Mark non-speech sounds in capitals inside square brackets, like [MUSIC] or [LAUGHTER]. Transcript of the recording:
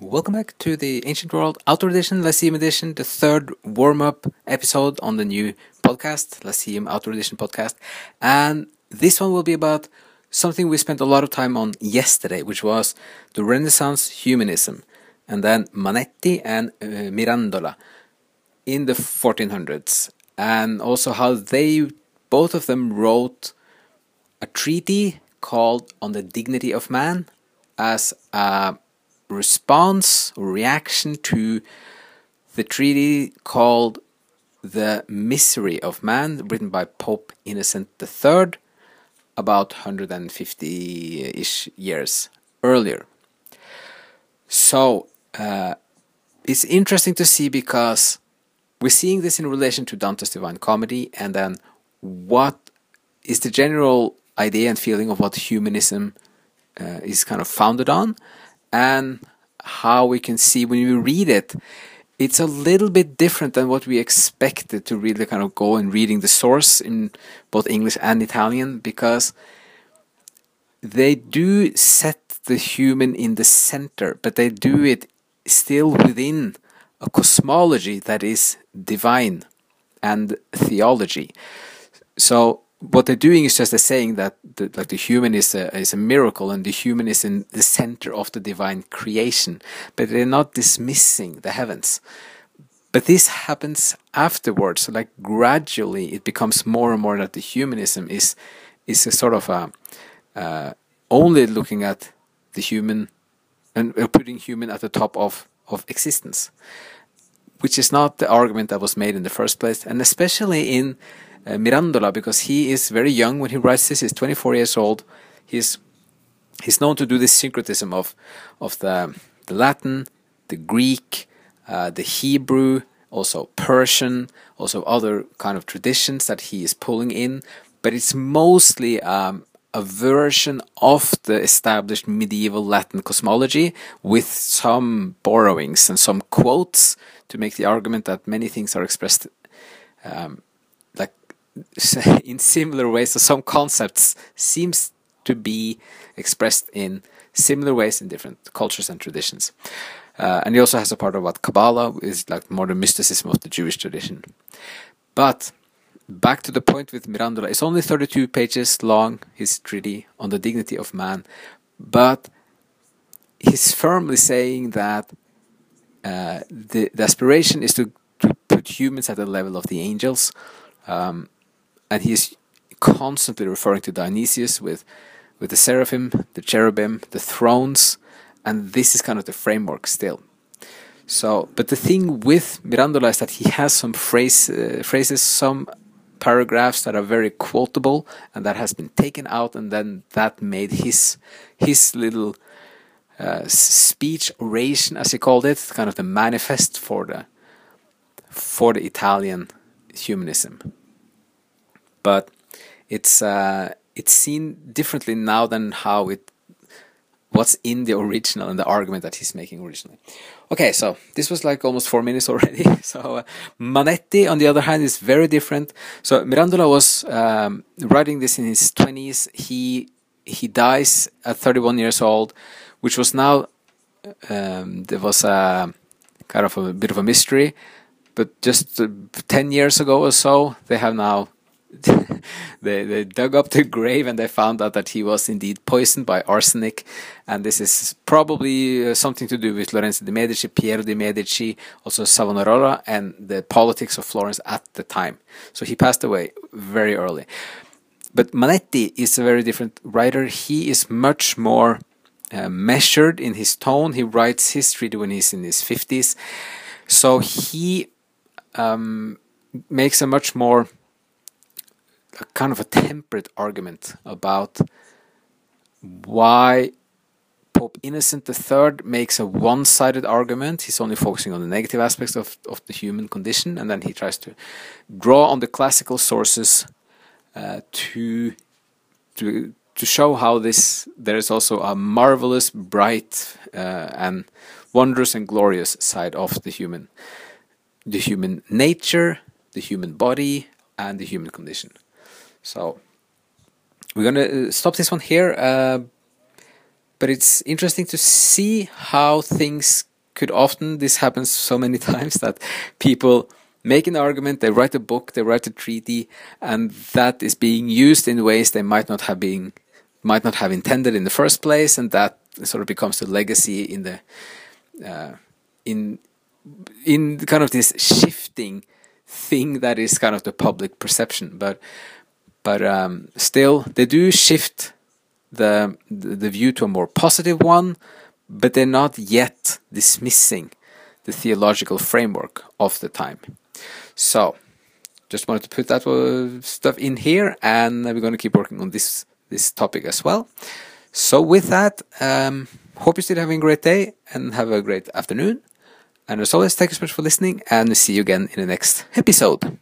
Welcome back to the Ancient World Outdoor Edition, Lyceum Edition, the third warm up episode on the new podcast, Lyceum Outdoor Edition podcast. And this one will be about something we spent a lot of time on yesterday, which was the Renaissance humanism, and then Manetti and uh, Mirandola in the 1400s, and also how they both of them wrote a treaty called On the Dignity of Man as a response or reaction to the treaty called The Misery of Man, written by Pope Innocent III about 150 ish years earlier. So uh, it's interesting to see because we're seeing this in relation to Dante's Divine Comedy, and then what is the general idea and feeling of what humanism uh, is kind of founded on, and how we can see when we read it, it's a little bit different than what we expected to really kind of go and reading the source in both English and Italian because they do set the human in the center, but they do it still within a cosmology that is divine and theology. So what they're doing is just they're saying that the, like the human is a is a miracle and the human is in the center of the divine creation, but they're not dismissing the heavens. But this happens afterwards. So like gradually, it becomes more and more that the humanism is is a sort of a uh, only looking at the human and uh, putting human at the top of of existence, which is not the argument that was made in the first place, and especially in uh, Mirandola because he is very young when he writes this. He's 24 years old. He's he's known to do this syncretism of of the the Latin, the Greek, uh, the Hebrew, also Persian, also other kind of traditions that he is pulling in. But it's mostly um, a version of the established medieval Latin cosmology with some borrowings and some quotes to make the argument that many things are expressed um, [LAUGHS] in similar ways. So some concepts seems to be expressed in similar ways in different cultures and traditions. Uh, and he also has a part about Kabbalah is like more the mysticism of the Jewish tradition. But back to the point with Mirandola, it's only 32 pages long, his treaty on the dignity of man, but he's firmly saying that uh, the, the aspiration is to, to put humans at the level of the angels. Um, and he's constantly referring to Dionysius with with the seraphim, the cherubim, the thrones, and this is kind of the framework still. So, but the thing with Mirandola is that he has some phrase, uh, phrases, some paragraphs that are very quotable, and that has been taken out, and then that made his his little uh, speech oration, as he called it, kind of the manifest for the for the Italian humanism but it's uh, it's seen differently now than how it what's in the original and the argument that he's making originally. Okay, so this was like almost four minutes [LAUGHS] already. so uh, Manetti, on the other hand, is very different. So Mirandola was um, writing this in his twenties. He he dies at 31 years old, which was now um, there was a kind of a bit of a mystery. But just uh, 10 years ago or so, they have now they, they dug up the grave and they found out that he was indeed poisoned by arsenic. And this is probably uh, something to do with Lorenzo de' Medici, Piero de' Medici, also Savonarola, and the politics of Florence at the time. So he passed away very early. But Manetti is a very different writer. He is much more uh, measured in his tone. He writes history when he's in his 50s. So he um, makes a much more a kind of a temperate argument about why Pope Innocent III makes a one sided argument. He's only focusing on the negative aspects of, of the human condition, and then he tries to draw on the classical sources uh, to, to, to show how this there is also a marvelous, bright, uh, and wondrous and glorious side of the human, the human nature, the human body, and the human condition. So we're gonna uh, stop this one here. Uh, but it's interesting to see how things could often this happens so many [LAUGHS] times that people make an argument, they write a book, they write a treaty, and that is being used in ways they might not have been might not have intended in the first place, and that sort of becomes the legacy in the uh, in in kind of this shifting thing that is kind of the public perception, but but um, still they do shift the, the view to a more positive one, but they're not yet dismissing the theological framework of the time. So, just wanted to put that stuff in here, and we're going to keep working on this this topic as well. So, with that, um, hope you're still having a great day and have a great afternoon. And as always, thank you so much for listening, and see you again in the next episode.